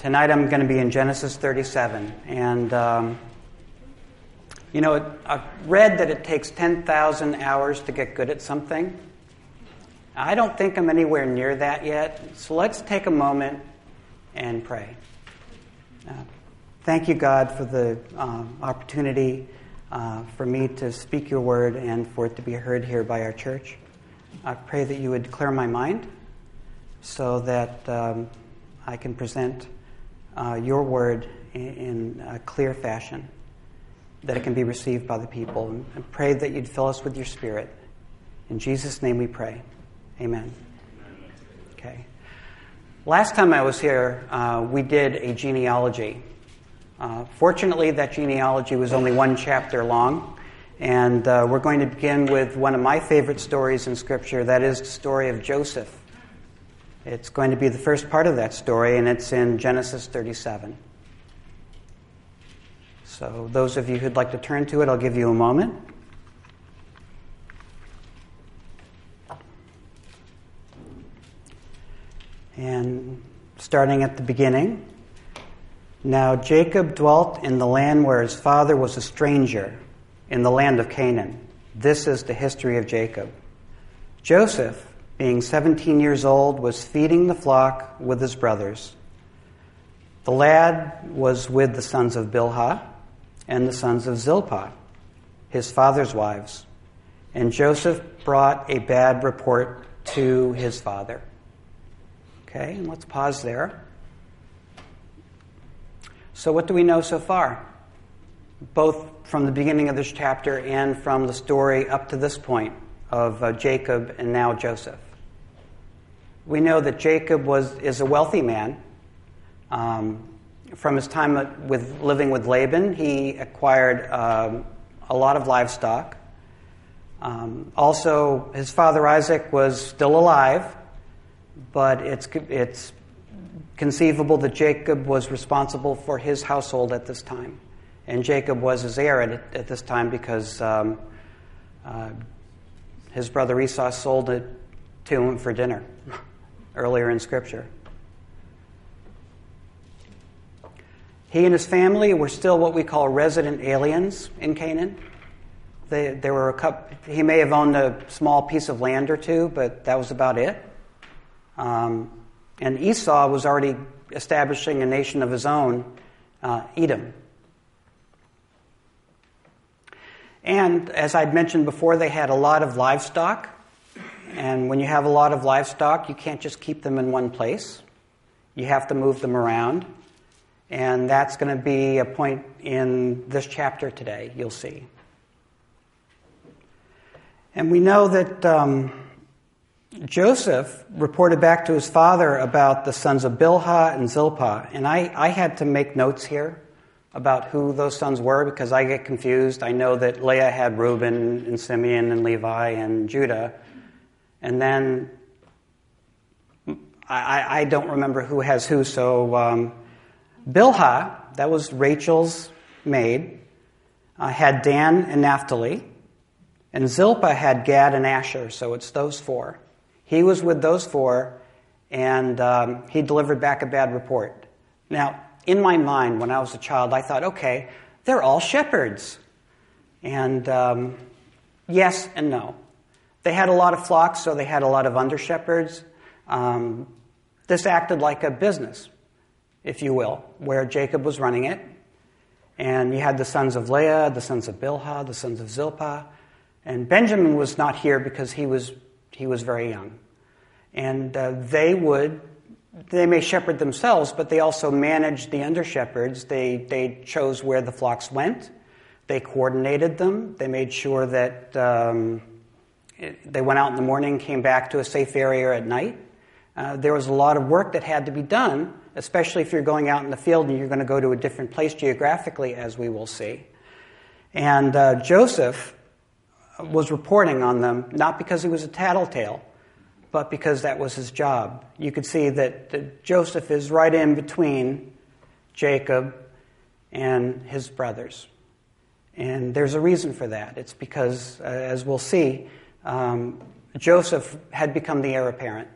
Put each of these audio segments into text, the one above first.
Tonight I'm going to be in Genesis 37. And, um, you know, I've read that it takes 10,000 hours to get good at something. I don't think I'm anywhere near that yet. So let's take a moment and pray. Uh, thank you, God, for the um, opportunity uh, for me to speak your word and for it to be heard here by our church. I pray that you would clear my mind so that um, I can present uh, your word in, in, a clear fashion, that it can be received by the people. And, pray that you'd fill us with your spirit. In Jesus' name we pray. Amen. Okay. Last time I was here, uh, we did a genealogy. Uh, fortunately, that genealogy was only one chapter long, and uh, we're going to begin with one of my favorite stories in Scripture that is the story of Joseph. It's going to be the first part of that story, and it's in Genesis 37. So, those of you who'd like to turn to it, I'll give you a moment. And starting at the beginning. Now Jacob dwelt in the land where his father was a stranger, in the land of Canaan. This is the history of Jacob. Joseph being 17 years old, was feeding the flock with his brothers. The lad was with the sons of Bilhah and the sons of Zilpah, his father's wives. And Joseph brought a bad report to his father. Okay, and let's pause there. So, what do we know so far? Both from the beginning of this chapter and from the story up to this point of uh, Jacob and now Joseph we know that Jacob was, is a wealthy man. Um, from his time with living with Laban, he acquired um, a lot of livestock. Um, also, his father Isaac was still alive, but it's, it's conceivable that Jacob was responsible for his household at this time. And Jacob was his heir at, at this time because um, uh, his brother Esau sold it to him for dinner. earlier in Scripture. He and his family were still what we call resident aliens in Canaan. They, there were a couple, he may have owned a small piece of land or two, but that was about it. Um, and Esau was already establishing a nation of his own, uh, Edom. And as I'd mentioned before, they had a lot of livestock. And when you have a lot of livestock, you can't just keep them in one place. You have to move them around. And that's going to be a point in this chapter today, you'll see. And we know that um, Joseph reported back to his father about the sons of Bilhah and Zilpah. And I, I had to make notes here about who those sons were because I get confused. I know that Leah had Reuben and Simeon and Levi and Judah. And then I, I don't remember who has who, so um, that was Rachel's maid, uh, had Dan and Naphtali, and Zilpah had Gad and Asher, so it's those four. He was with those four, and um, he delivered back a bad report. Now, in my mind, when I was a child, I thought, okay, they're all shepherds. And um, yes and no. They had a lot of flocks, so they had a lot of under shepherds. Um, this acted like a business, if you will, where Jacob was running it. And you had the sons of Leah, the sons of Bilhah, the sons of Zilpah. And Benjamin was not here because he was, he was very young. And uh, they would, they may shepherd themselves, but they also managed the under shepherds. They, they chose where the flocks went, they coordinated them, they made sure that. Um, they went out in the morning, came back to a safe area at night. Uh, there was a lot of work that had to be done, especially if you're going out in the field and you're going to go to a different place geographically, as we will see. And uh, Joseph was reporting on them, not because he was a tattletale, but because that was his job. You could see that, that Joseph is right in between Jacob and his brothers. And there's a reason for that. It's because, uh, as we'll see, um, Joseph had become the heir apparent,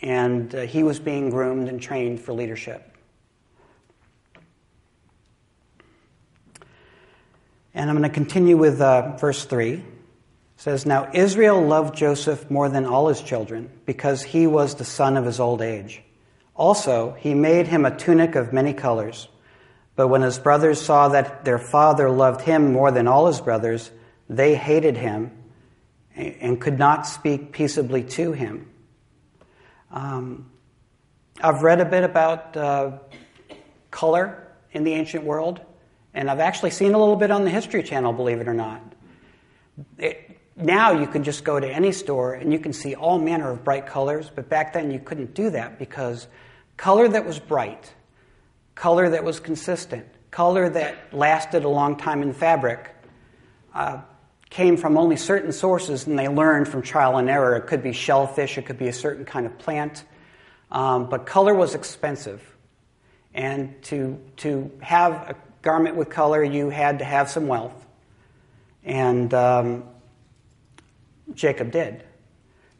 and uh, he was being groomed and trained for leadership. And I'm going to continue with uh, verse 3. It says, Now Israel loved Joseph more than all his children, because he was the son of his old age. Also, he made him a tunic of many colors. But when his brothers saw that their father loved him more than all his brothers, they hated him and could not speak peaceably to him. Um, I've read a bit about uh, color in the ancient world, and I've actually seen a little bit on the History Channel, believe it or not. It, now you can just go to any store and you can see all manner of bright colors, but back then you couldn't do that because color that was bright, color that was consistent, color that lasted a long time in fabric, uh, came from only certain sources and they learned from trial and error. It could be shellfish, it could be a certain kind of plant. Um, but color was expensive. And to, to have a garment with color, you had to have some wealth. And um, Jacob did.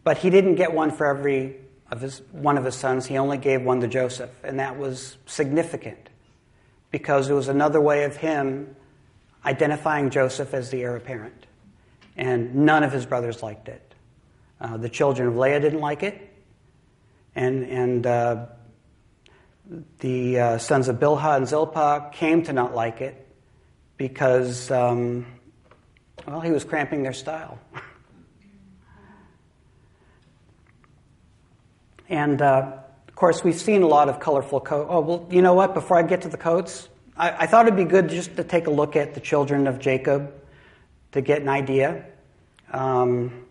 But he didn't get one for every of his, one of his sons. He only gave one to Joseph. And that was significant because it was another way of him identifying Joseph as the heir apparent and none of his brothers liked it. Uh, the children of Leah didn't like it, and, and uh, the uh, sons of Bilhah and Zilpah came to not like it because, um, well, he was cramping their style. and uh, of course, we've seen a lot of colorful coats. Oh, well, you know what? Before I get to the coats, I, I thought it'd be good just to take a look at the children of Jacob to get an idea um,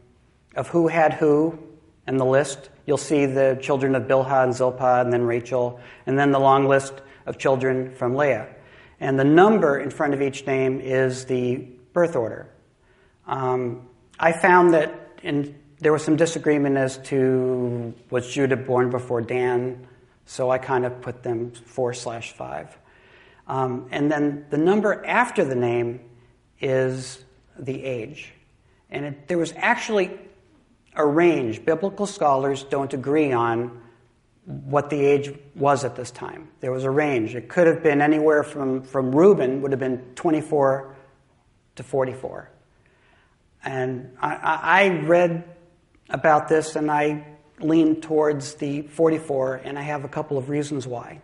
of who had who and the list. You'll see the children of Bilhah and Zilpah, and then Rachel, and then the long list of children from Leah. And the number in front of each name is the birth order. Um, I found that in, there was some disagreement as to was Judah born before Dan, so I kind of put them four slash five. Um, and then the number after the name is the age. And it, there was actually a range. Biblical scholars don't agree on what the age was at this time. There was a range. It could have been anywhere from, from Reuben, would have been 24 to 44. And I, I read about this and I leaned towards the 44, and I have a couple of reasons why.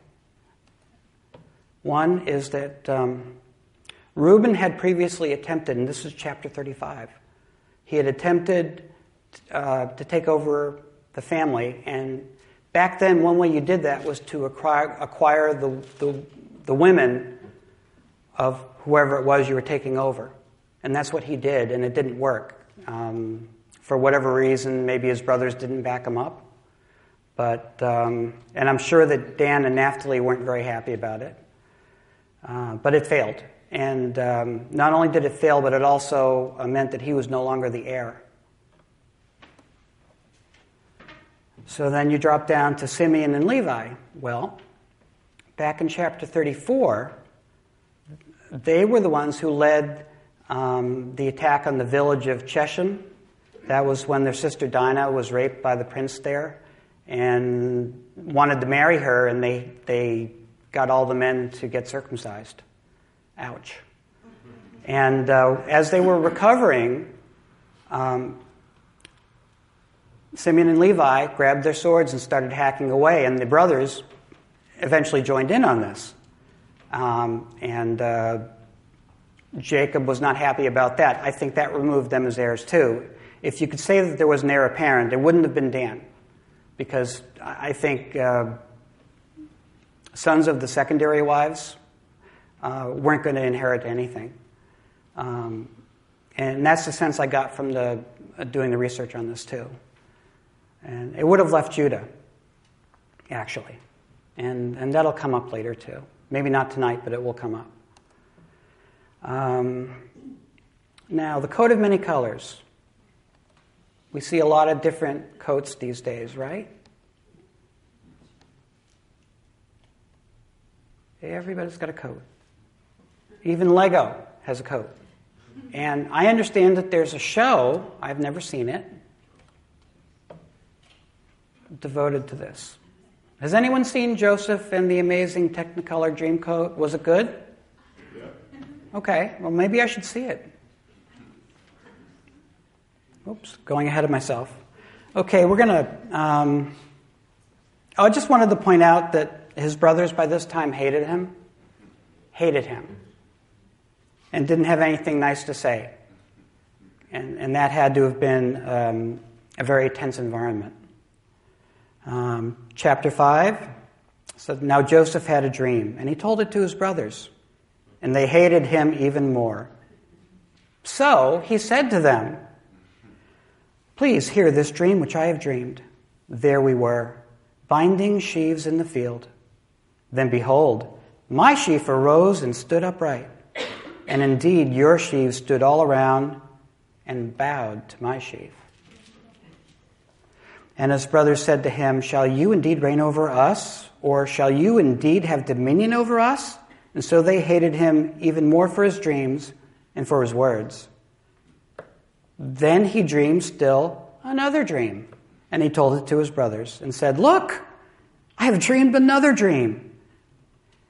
One is that um, Reuben had previously attempted, and this is chapter 35, he had attempted uh, to take over the family, and back then, one way you did that was to acquire, acquire the, the, the women of whoever it was you were taking over. And that's what he did, and it didn't work. Um, for whatever reason, maybe his brothers didn't back him up. But, um, and I'm sure that Dan and Naphtali weren't very happy about it. Uh, but it failed. And um, not only did it fail, but it also meant that he was no longer the heir. So then you drop down to Simeon and Levi. Well, back in chapter 34, they were the ones who led um, the attack on the village of Shechem. That was when their sister Dinah was raped by the prince there and wanted to marry her, and they, they got all the men to get circumcised. Ouch. And uh, as they were recovering, um, Simeon and Levi grabbed their swords and started hacking away, and the brothers eventually joined in on this. Um, and uh, Jacob was not happy about that. I think that removed them as heirs too. If you could say that there was an heir apparent, it wouldn't have been Dan, because I think uh, sons of the secondary wives uh, weren't going to inherit anything. Um, and that's the sense I got from the, uh, doing the research on this, too. And it would have left Judah, actually. And, and that'll come up later, too. Maybe not tonight, but it will come up. Um, now, the coat of many colors. We see a lot of different coats these days, right? Everybody's got a coat. Even Lego has a coat. And I understand that there's a show, I've never seen it, devoted to this. Has anyone seen Joseph and the Amazing Technicolor Dream Dreamcoat? Was it good? Yeah. Okay, well, maybe I should see it. Oops, going ahead of myself. Okay, we're going to. Um, I just wanted to point out that his brothers by this time hated him. Hated him. And didn't have anything nice to say. And, and that had to have been um, a very tense environment. Um, chapter 5 said, Now Joseph had a dream, and he told it to his brothers, and they hated him even more. So he said to them, Please hear this dream which I have dreamed. There we were, binding sheaves in the field. Then behold, my sheaf arose and stood upright. And indeed, your sheaves stood all around and bowed to my sheaf. And his brothers said to him, Shall you indeed reign over us? Or shall you indeed have dominion over us? And so they hated him even more for his dreams and for his words. Then he dreamed still another dream. And he told it to his brothers and said, Look, I have dreamed another dream.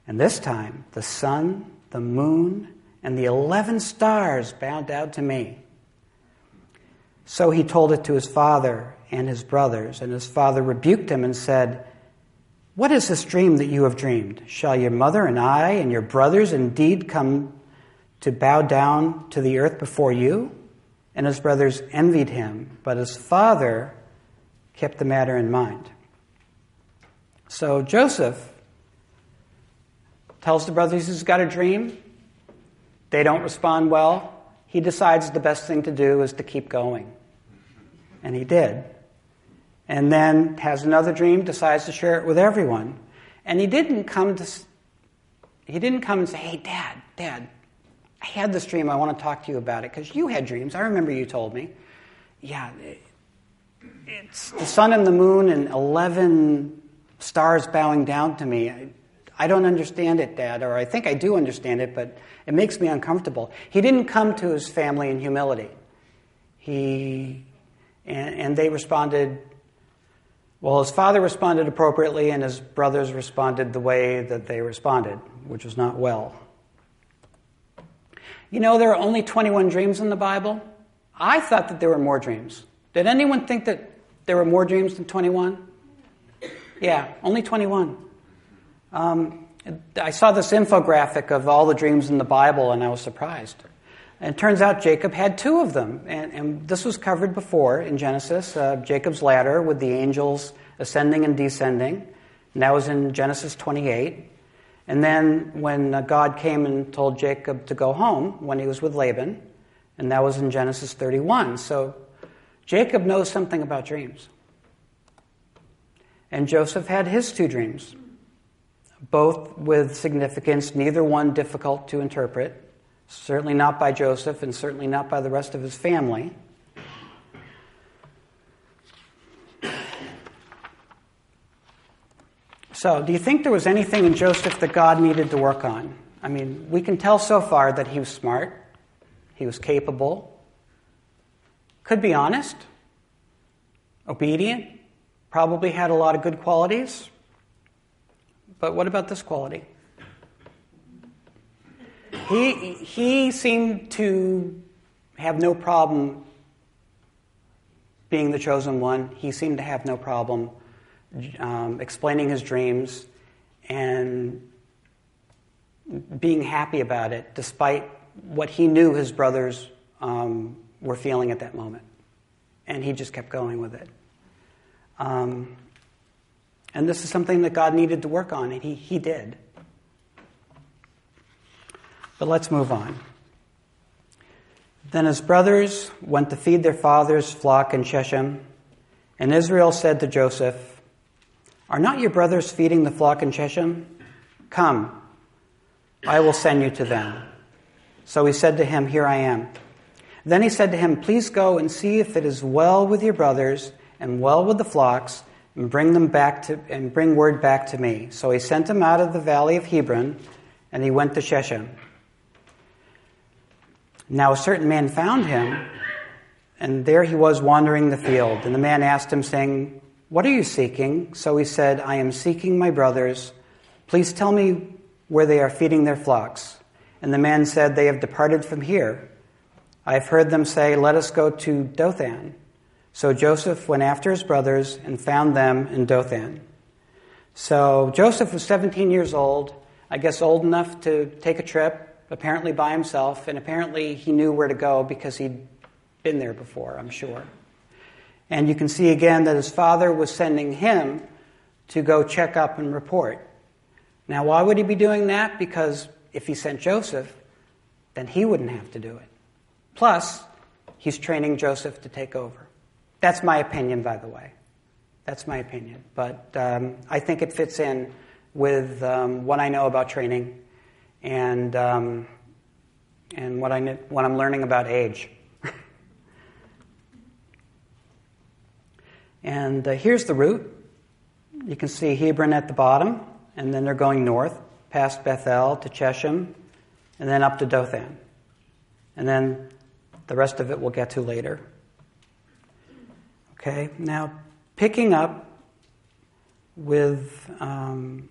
And this time the sun, the moon, and the eleven stars bowed down to me. So he told it to his father and his brothers, and his father rebuked him and said, What is this dream that you have dreamed? Shall your mother and I and your brothers indeed come to bow down to the earth before you? And his brothers envied him, but his father kept the matter in mind. So Joseph tells the brothers he's got a dream. They don't respond well. He decides the best thing to do is to keep going. And he did. And then has another dream, decides to share it with everyone. And he didn't come to he didn't come and say, "Hey dad, dad, I had this dream. I want to talk to you about it because you had dreams. I remember you told me. Yeah, it's the sun and the moon and 11 stars bowing down to me. I, don't understand it, Dad, or I think I do understand it, but it makes me uncomfortable. He didn't come to his family in humility. He, and, and they responded, well, his father responded appropriately, and his brothers responded the way that they responded, which was not well. You know, there are only 21 dreams in the Bible. I thought that there were more dreams. Did anyone think that there were more dreams than 21? Yeah, only 21. Um, I saw this infographic of all the dreams in the Bible and I was surprised. And it turns out Jacob had two of them. And, and this was covered before in Genesis uh, Jacob's ladder with the angels ascending and descending. And that was in Genesis 28. And then when uh, God came and told Jacob to go home when he was with Laban, and that was in Genesis 31. So Jacob knows something about dreams. And Joseph had his two dreams, both with significance, neither one difficult to interpret, certainly not by Joseph and certainly not by the rest of his family. So, do you think there was anything in Joseph that God needed to work on? I mean, we can tell so far that he was smart, he was capable, could be honest, obedient, probably had a lot of good qualities. But what about this quality? He, he seemed to have no problem being the chosen one. He seemed to have no problem um, explaining his dreams and being happy about it, despite what he knew his brothers um, were feeling at that moment. And he just kept going with it. Um, and this is something that God needed to work on, and he, he did. But let's move on. Then his brothers went to feed their father's flock in Shechem, and Israel said to Joseph, Are not your brothers feeding the flock in Shechem? Come, I will send you to them. So he said to him, Here I am. Then he said to him, Please go and see if it is well with your brothers and well with the flocks, and bring them back to and bring word back to me. So he sent them out of the valley of Hebron, and he went to Shechem. Now a certain man found him, and there he was wandering the field. And the man asked him, saying, What are you seeking? So he said, I am seeking my brothers. Please tell me where they are feeding their flocks. And the man said, They have departed from here. I have heard them say, Let us go to Dothan. So Joseph went after his brothers and found them in Dothan. So Joseph was 17 years old, I guess old enough to take a trip, apparently by himself, and apparently he knew where to go because he'd been there before, I'm sure. And you can see again that his father was sending him to go check up and report. Now, why would he be doing that? Because if he sent Joseph, then he wouldn't have to do it. Plus, he's training Joseph to take over. That's my opinion, by the way. That's my opinion. But um, I think it fits in with um, what I know about training and, um, and what, I, what I'm learning about age. and uh, here's the route. You can see Hebron at the bottom, and then they're going north past Bethel to Shechem, and then up to Dothan. And then the rest of it we'll get to later. Okay, now picking up with um,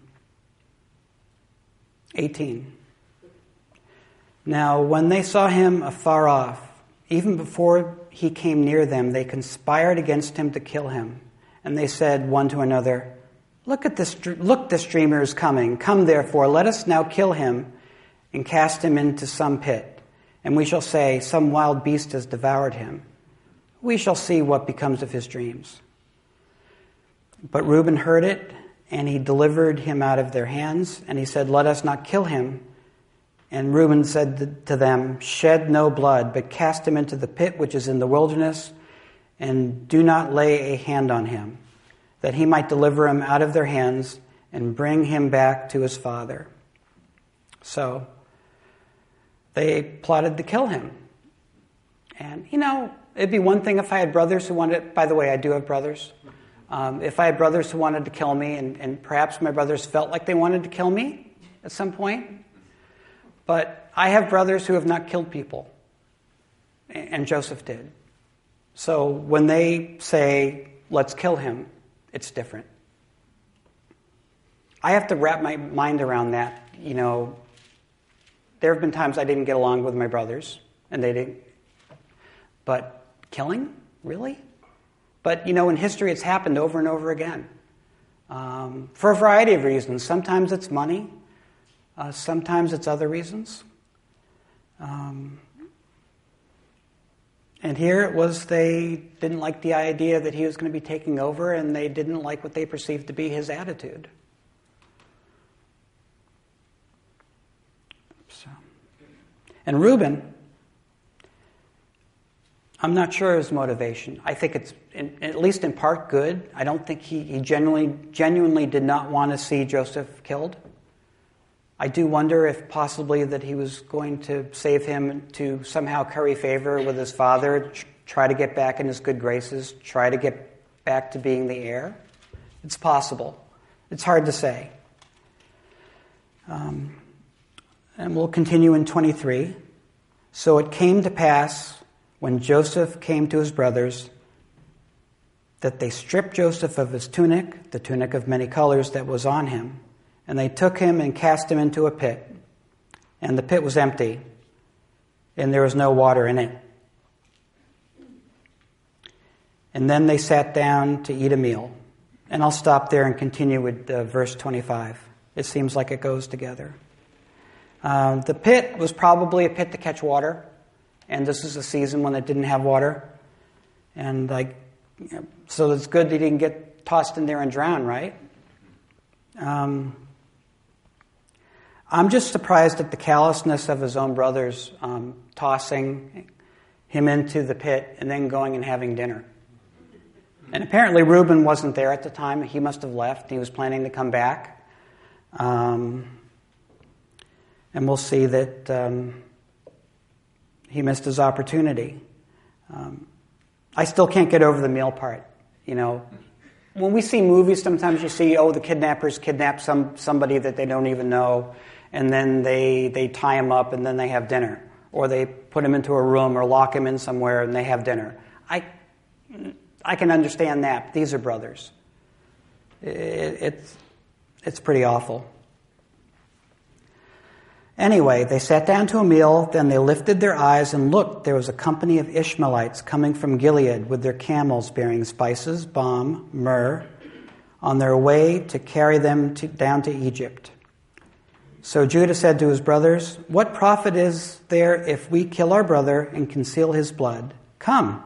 18. Now, when they saw him afar off, even before he came near them, they conspired against him to kill him. And they said one to another, Look at this, look, this dreamer is coming. Come therefore, let us now kill him and cast him into some pit. And we shall say, Some wild beast has devoured him we shall see what becomes of his dreams. But Reuben heard it, and he delivered him out of their hands, and he said, Let us not kill him. And Reuben said to them, Shed no blood, but cast him into the pit which is in the wilderness, and do not lay a hand on him, that he might deliver him out of their hands and bring him back to his father. So they plotted to kill him. And, you know, It'd be one thing if I had brothers who wanted, by the way, I do have brothers. Um, if I had brothers who wanted to kill me, and, and perhaps my brothers felt like they wanted to kill me at some point, but I have brothers who have not killed people, and Joseph did. So when they say, let's kill him, it's different. I have to wrap my mind around that. You know, there have been times I didn't get along with my brothers, and they didn't. But Killing? Really? But, you know, in history it's happened over and over again. Um, for a variety of reasons. Sometimes it's money, uh, sometimes it's other reasons. Um, and here it was they didn't like the idea that he was going to be taking over, and they didn't like what they perceived to be his attitude. So. And Reuben, I'm not sure his motivation. I think it's, in, at least in part, good. I don't think he, he genuinely, genuinely did not want to see Joseph killed. I do wonder if possibly that he was going to save him to somehow curry favor with his father, try to get back in his good graces, try to get back to being the heir. It's possible. It's hard to say. Um, and we'll continue in 23. So it came to pass when Joseph came to his brothers that they stripped Joseph of his tunic, the tunic of many colors that was on him, and they took him and cast him into a pit. And the pit was empty, and there was no water in it. And then they sat down to eat a meal. And I'll stop there and continue with uh, verse 25. It seems like it goes together. Um, the pit was probably a pit to catch water and this is a season when it didn't have water. And like, so it's good that he didn't get tossed in there and drown, right? Um, I'm just surprised at the callousness of his own brothers um, tossing him into the pit and then going and having dinner. And apparently, Reuben wasn't there at the time. He must have left. He was planning to come back. Um, and we'll see that um, he missed his opportunity. Um, I still can't get over the meal part. You know, when we see movies, sometimes you see, oh, the kidnappers kidnap some somebody that they don't even know, and then they they tie him up, and then they have dinner, or they put him into a room or lock him in somewhere, and they have dinner. I I can understand that. These are brothers. It, it's it's pretty awful. Anyway, they sat down to a meal, then they lifted their eyes and looked. There was a company of Ishmaelites coming from Gilead with their camels bearing spices, balm, myrrh, on their way to carry them to, down to Egypt. So Judah said to his brothers, What profit is there if we kill our brother and conceal his blood? Come,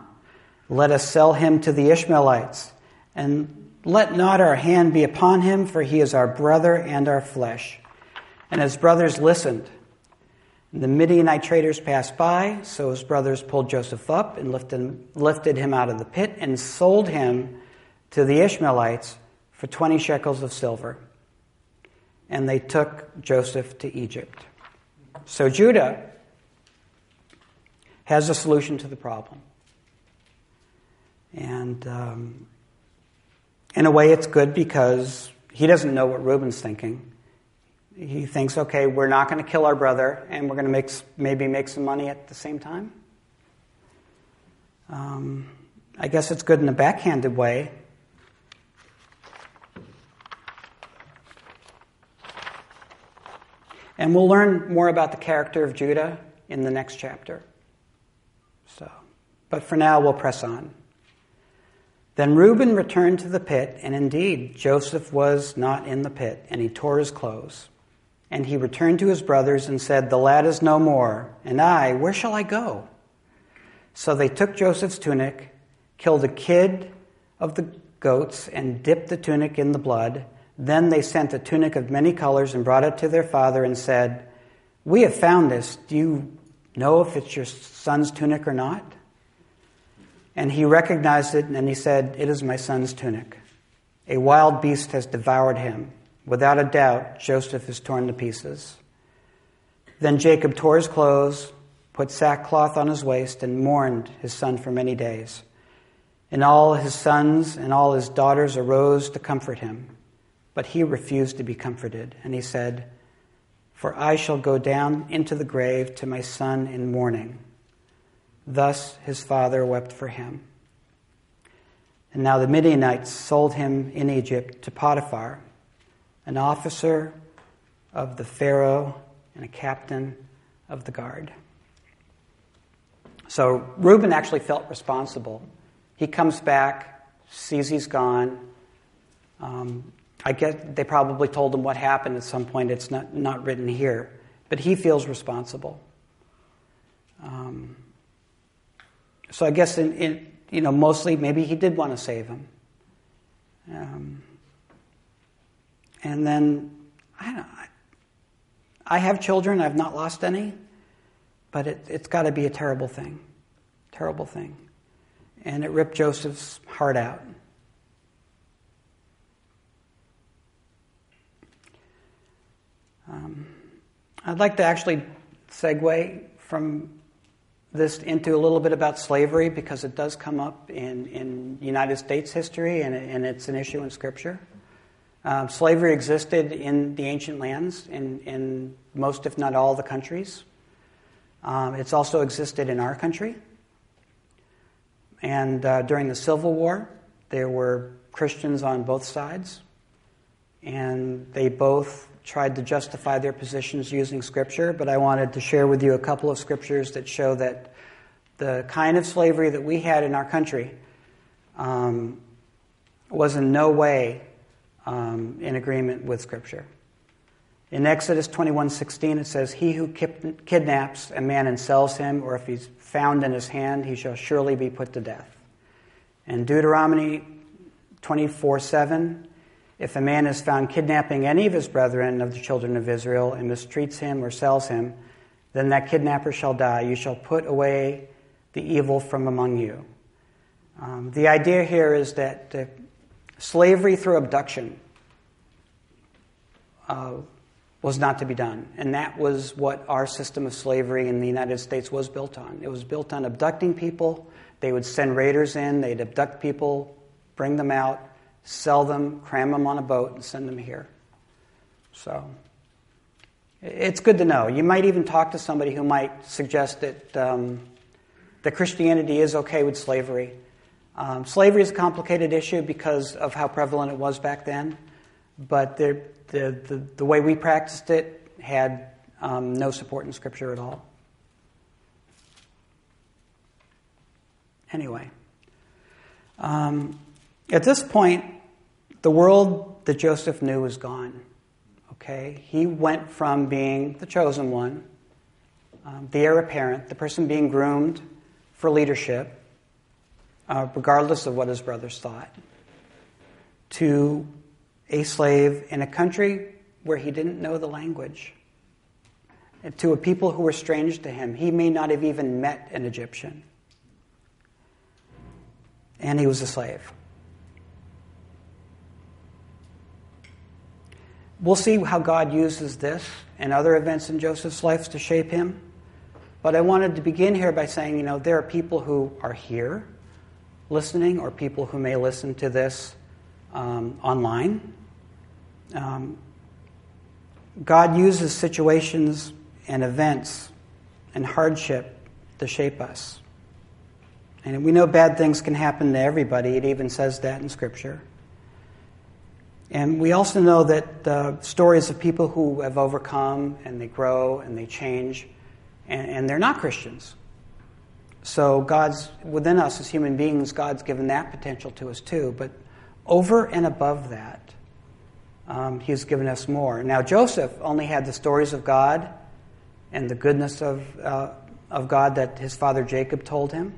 let us sell him to the Ishmaelites, and let not our hand be upon him, for he is our brother and our flesh. And his brothers listened. And The Midianite traders passed by, so his brothers pulled Joseph up and lifted, him out of the pit and sold him to the Ishmaelites for 20 shekels of silver and they took Joseph to Egypt. So Judah has a solution to the problem. And um, in a way, it's good because he doesn't know what Reuben's thinking. He thinks, okay, we're not going to kill our brother, and we're going to make, maybe make some money at the same time. Um, I guess it's good in a backhanded way And we'll learn more about the character of Judah in the next chapter. So, but for now, we'll press on. Then Reuben returned to the pit, and indeed, Joseph was not in the pit, and he tore his clothes. And he returned to his brothers and said, The lad is no more, and I, where shall I go? So they took Joseph's tunic, killed a kid of the goats, and dipped the tunic in the blood then they sent a tunic of many colors and brought it to their father and said, We have found this. Do you know if it's your son's tunic or not? And he recognized it and he said, It is my son's tunic. A wild beast has devoured him. Without a doubt, Joseph is torn to pieces. Then Jacob tore his clothes, put sackcloth on his waist, and mourned his son for many days. And all his sons and all his daughters arose to comfort him. But he refused to be comforted, and he said, For I shall go down into the grave to my son in mourning. Thus his father wept for him. And now the Midianites sold him in Egypt to Potiphar, an officer of the Pharaoh and a captain of the guard. So Reuben actually felt responsible. He comes back, sees he's gone, um, I guess they probably told him what happened at some point. It's not, not written here. But he feels responsible. Um, so I guess, in, in, you know, mostly maybe he did want to save him. Um, and then, I don't I have children, I've not lost any, but it, it's got to be a terrible thing. Terrible thing. And it ripped Joseph's heart out. Um, I'd like to actually segue from this into a little bit about slavery because it does come up in, in United States history and, and it's an issue in Scripture. Um, slavery existed in the ancient lands in, in most, if not all, the countries. Um, it's also existed in our country. And uh, during the Civil War, there were Christians on both sides, and they both tried to justify their positions using Scripture, but I wanted to share with you a couple of scriptures that show that the kind of slavery that we had in our country um, was in no way um, in agreement with Scripture. In Exodus 21:16 it says, "He who kidnaps a man and sells him, or if he's found in his hand, he shall surely be put to death." In Deuteronomy 24:7 if a man is found kidnapping any of his brethren of the children of Israel and mistreats him or sells him, then that kidnapper shall die. You shall put away the evil from among you. Um, the idea here is that uh, slavery through abduction uh, was not to be done. And that was what our system of slavery in the United States was built on. It was built on abducting people. They would send raiders in, they'd abduct people, bring them out, sell them, cram them on a boat, and send them here. So it's good to know. You might even talk to somebody who might suggest that, um, that Christianity is okay with slavery. Um, slavery is a complicated issue because of how prevalent it was back then, but the, the, the, way we practiced it had um, no support in Scripture at all. Anyway, um, at this point, the world that Joseph knew was gone. Okay? He went from being the chosen one, um, the heir apparent, the person being groomed for leadership, uh, regardless of what his brothers thought, to a slave in a country where he didn't know the language, to a people who were strange to him. He may not have even met an Egyptian. And he was a slave. We'll see how God uses this and other events in Joseph's life to shape him. But I wanted to begin here by saying, you know, there are people who are here listening, or people who may listen to this um, online. Um, God uses situations and events and hardship to shape us. And we know bad things can happen to everybody. It even says that in Scripture. And we also know that uh, stories of people who have overcome and they grow and they change, and, and they're not Christians. So God's within us as human beings, God's given that potential to us too. But over and above that, um, He's given us more. Now Joseph only had the stories of God and the goodness of uh, of God that his father Jacob told him,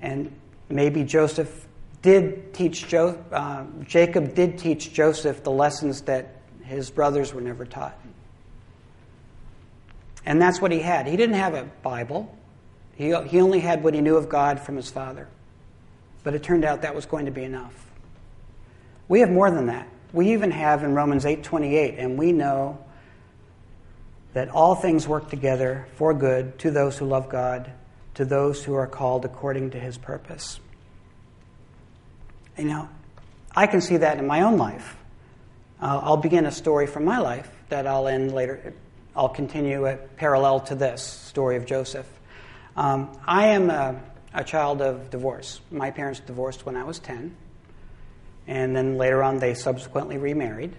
and maybe Joseph did teach jo- uh, Jacob did teach Joseph the lessons that his brothers were never taught. And that's what he had. He didn't have a Bible. He, he only had what he knew of God from his father. But it turned out that was going to be enough. We have more than that. We even have in Romans 8:28 and we know that all things work together for good to those who love God, to those who are called according to his purpose. You know, I can see that in my own life. Uh, I'll begin a story from my life that I'll end later. I'll continue it parallel to this story of Joseph. Um, I am a, a, child of divorce. My parents divorced when I was 10, and then later on they subsequently remarried.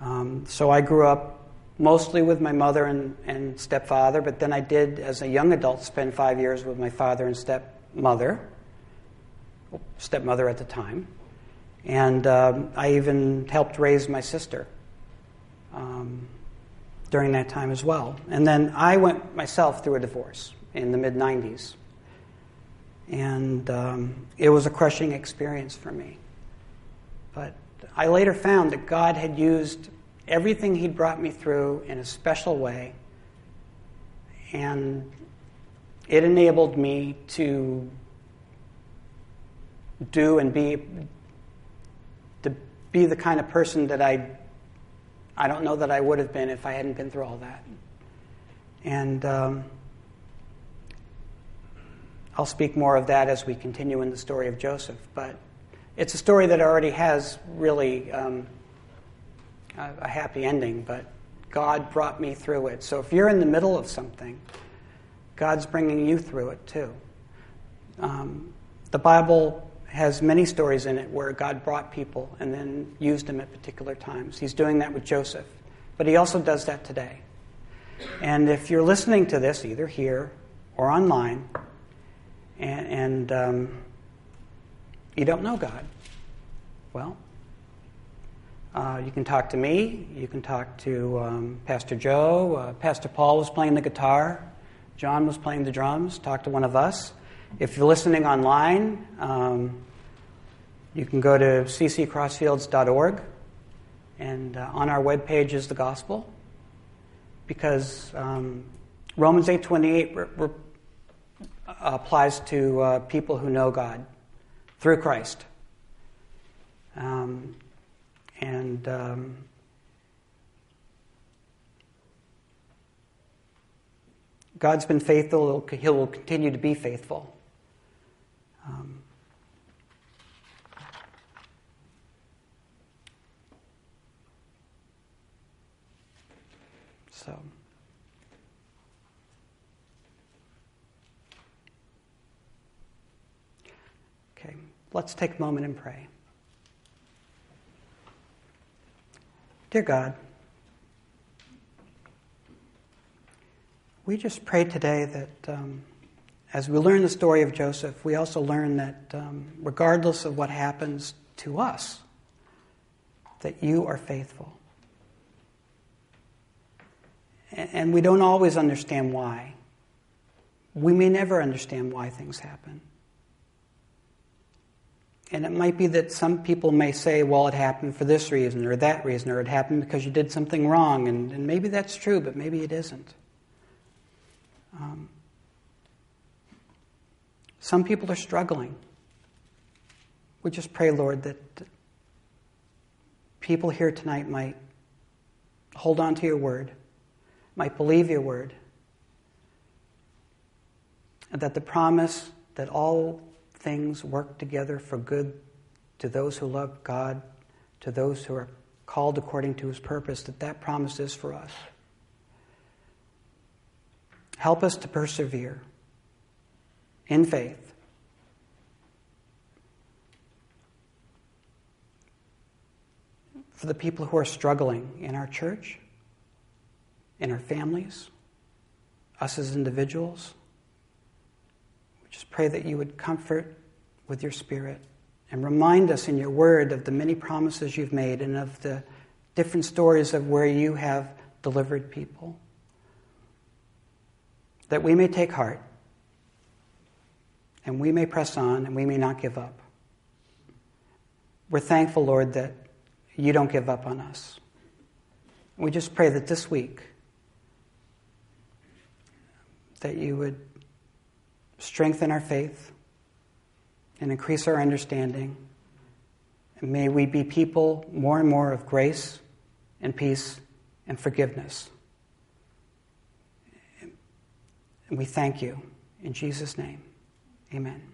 Um, so I grew up mostly with my mother and, and stepfather, but then I did, as a young adult, spend five years with my father and stepmother stepmother at the time. And um, I even helped raise my sister um, during that time as well. And then I went myself through a divorce in the mid 90s. And um, it was a crushing experience for me. But I later found that God had used everything He'd brought me through in a special way. And it enabled me to do and be to be the kind of person that I I don't know that I would have been if I hadn't been through all that. And um, I'll speak more of that as we continue in the story of Joseph. But it's a story that already has really um, a, happy ending, but God brought me through it. So if you're in the middle of something, God's bringing you through it too. Um, the Bible has many stories in it where God brought people and then used them at particular times. He's doing that with Joseph, but he also does that today. And if you're listening to this, either here or online, and, and um, you don't know God, well, uh, you can talk to me. You can talk to um, Pastor Joe. Uh, Pastor Paul was playing the guitar. John was playing the drums. Talk to one of us. If you're listening online, um, you can go to cccrossfields.org, and uh, on our webpage is the gospel, because um, Romans 8:28 re- re- applies to uh, people who know God through Christ, um, and um, God's been faithful; He will continue to be faithful. Um, so. Okay, let's take a moment and pray. Dear God, we just pray today that um, as we learn the story of Joseph, we also learn that um, regardless of what happens to us, that you are faithful. And we don't always understand why. We may never understand why things happen. And it might be that some people may say, well, it happened for this reason or that reason, or it happened because you did something wrong. And, and maybe that's true, but maybe it isn't. Um, some people are struggling. We just pray, Lord, that people here tonight might hold on to your word, might believe your word, and that the promise that all things work together for good to those who love God, to those who are called according to his purpose, that that promise is for us. Help us to persevere in faith. For the people who are struggling in our church, in our families, us as individuals, we just pray that you would comfort with your spirit and remind us in your word of the many promises you've made and of the different stories of where you have delivered people that we may take heart and we may press on and we may not give up. We're thankful, Lord, that you don't give up on us. We just pray that this week that you would strengthen our faith and increase our understanding. And may we be people more and more of grace and peace and forgiveness. And we thank you. In Jesus' name, amen.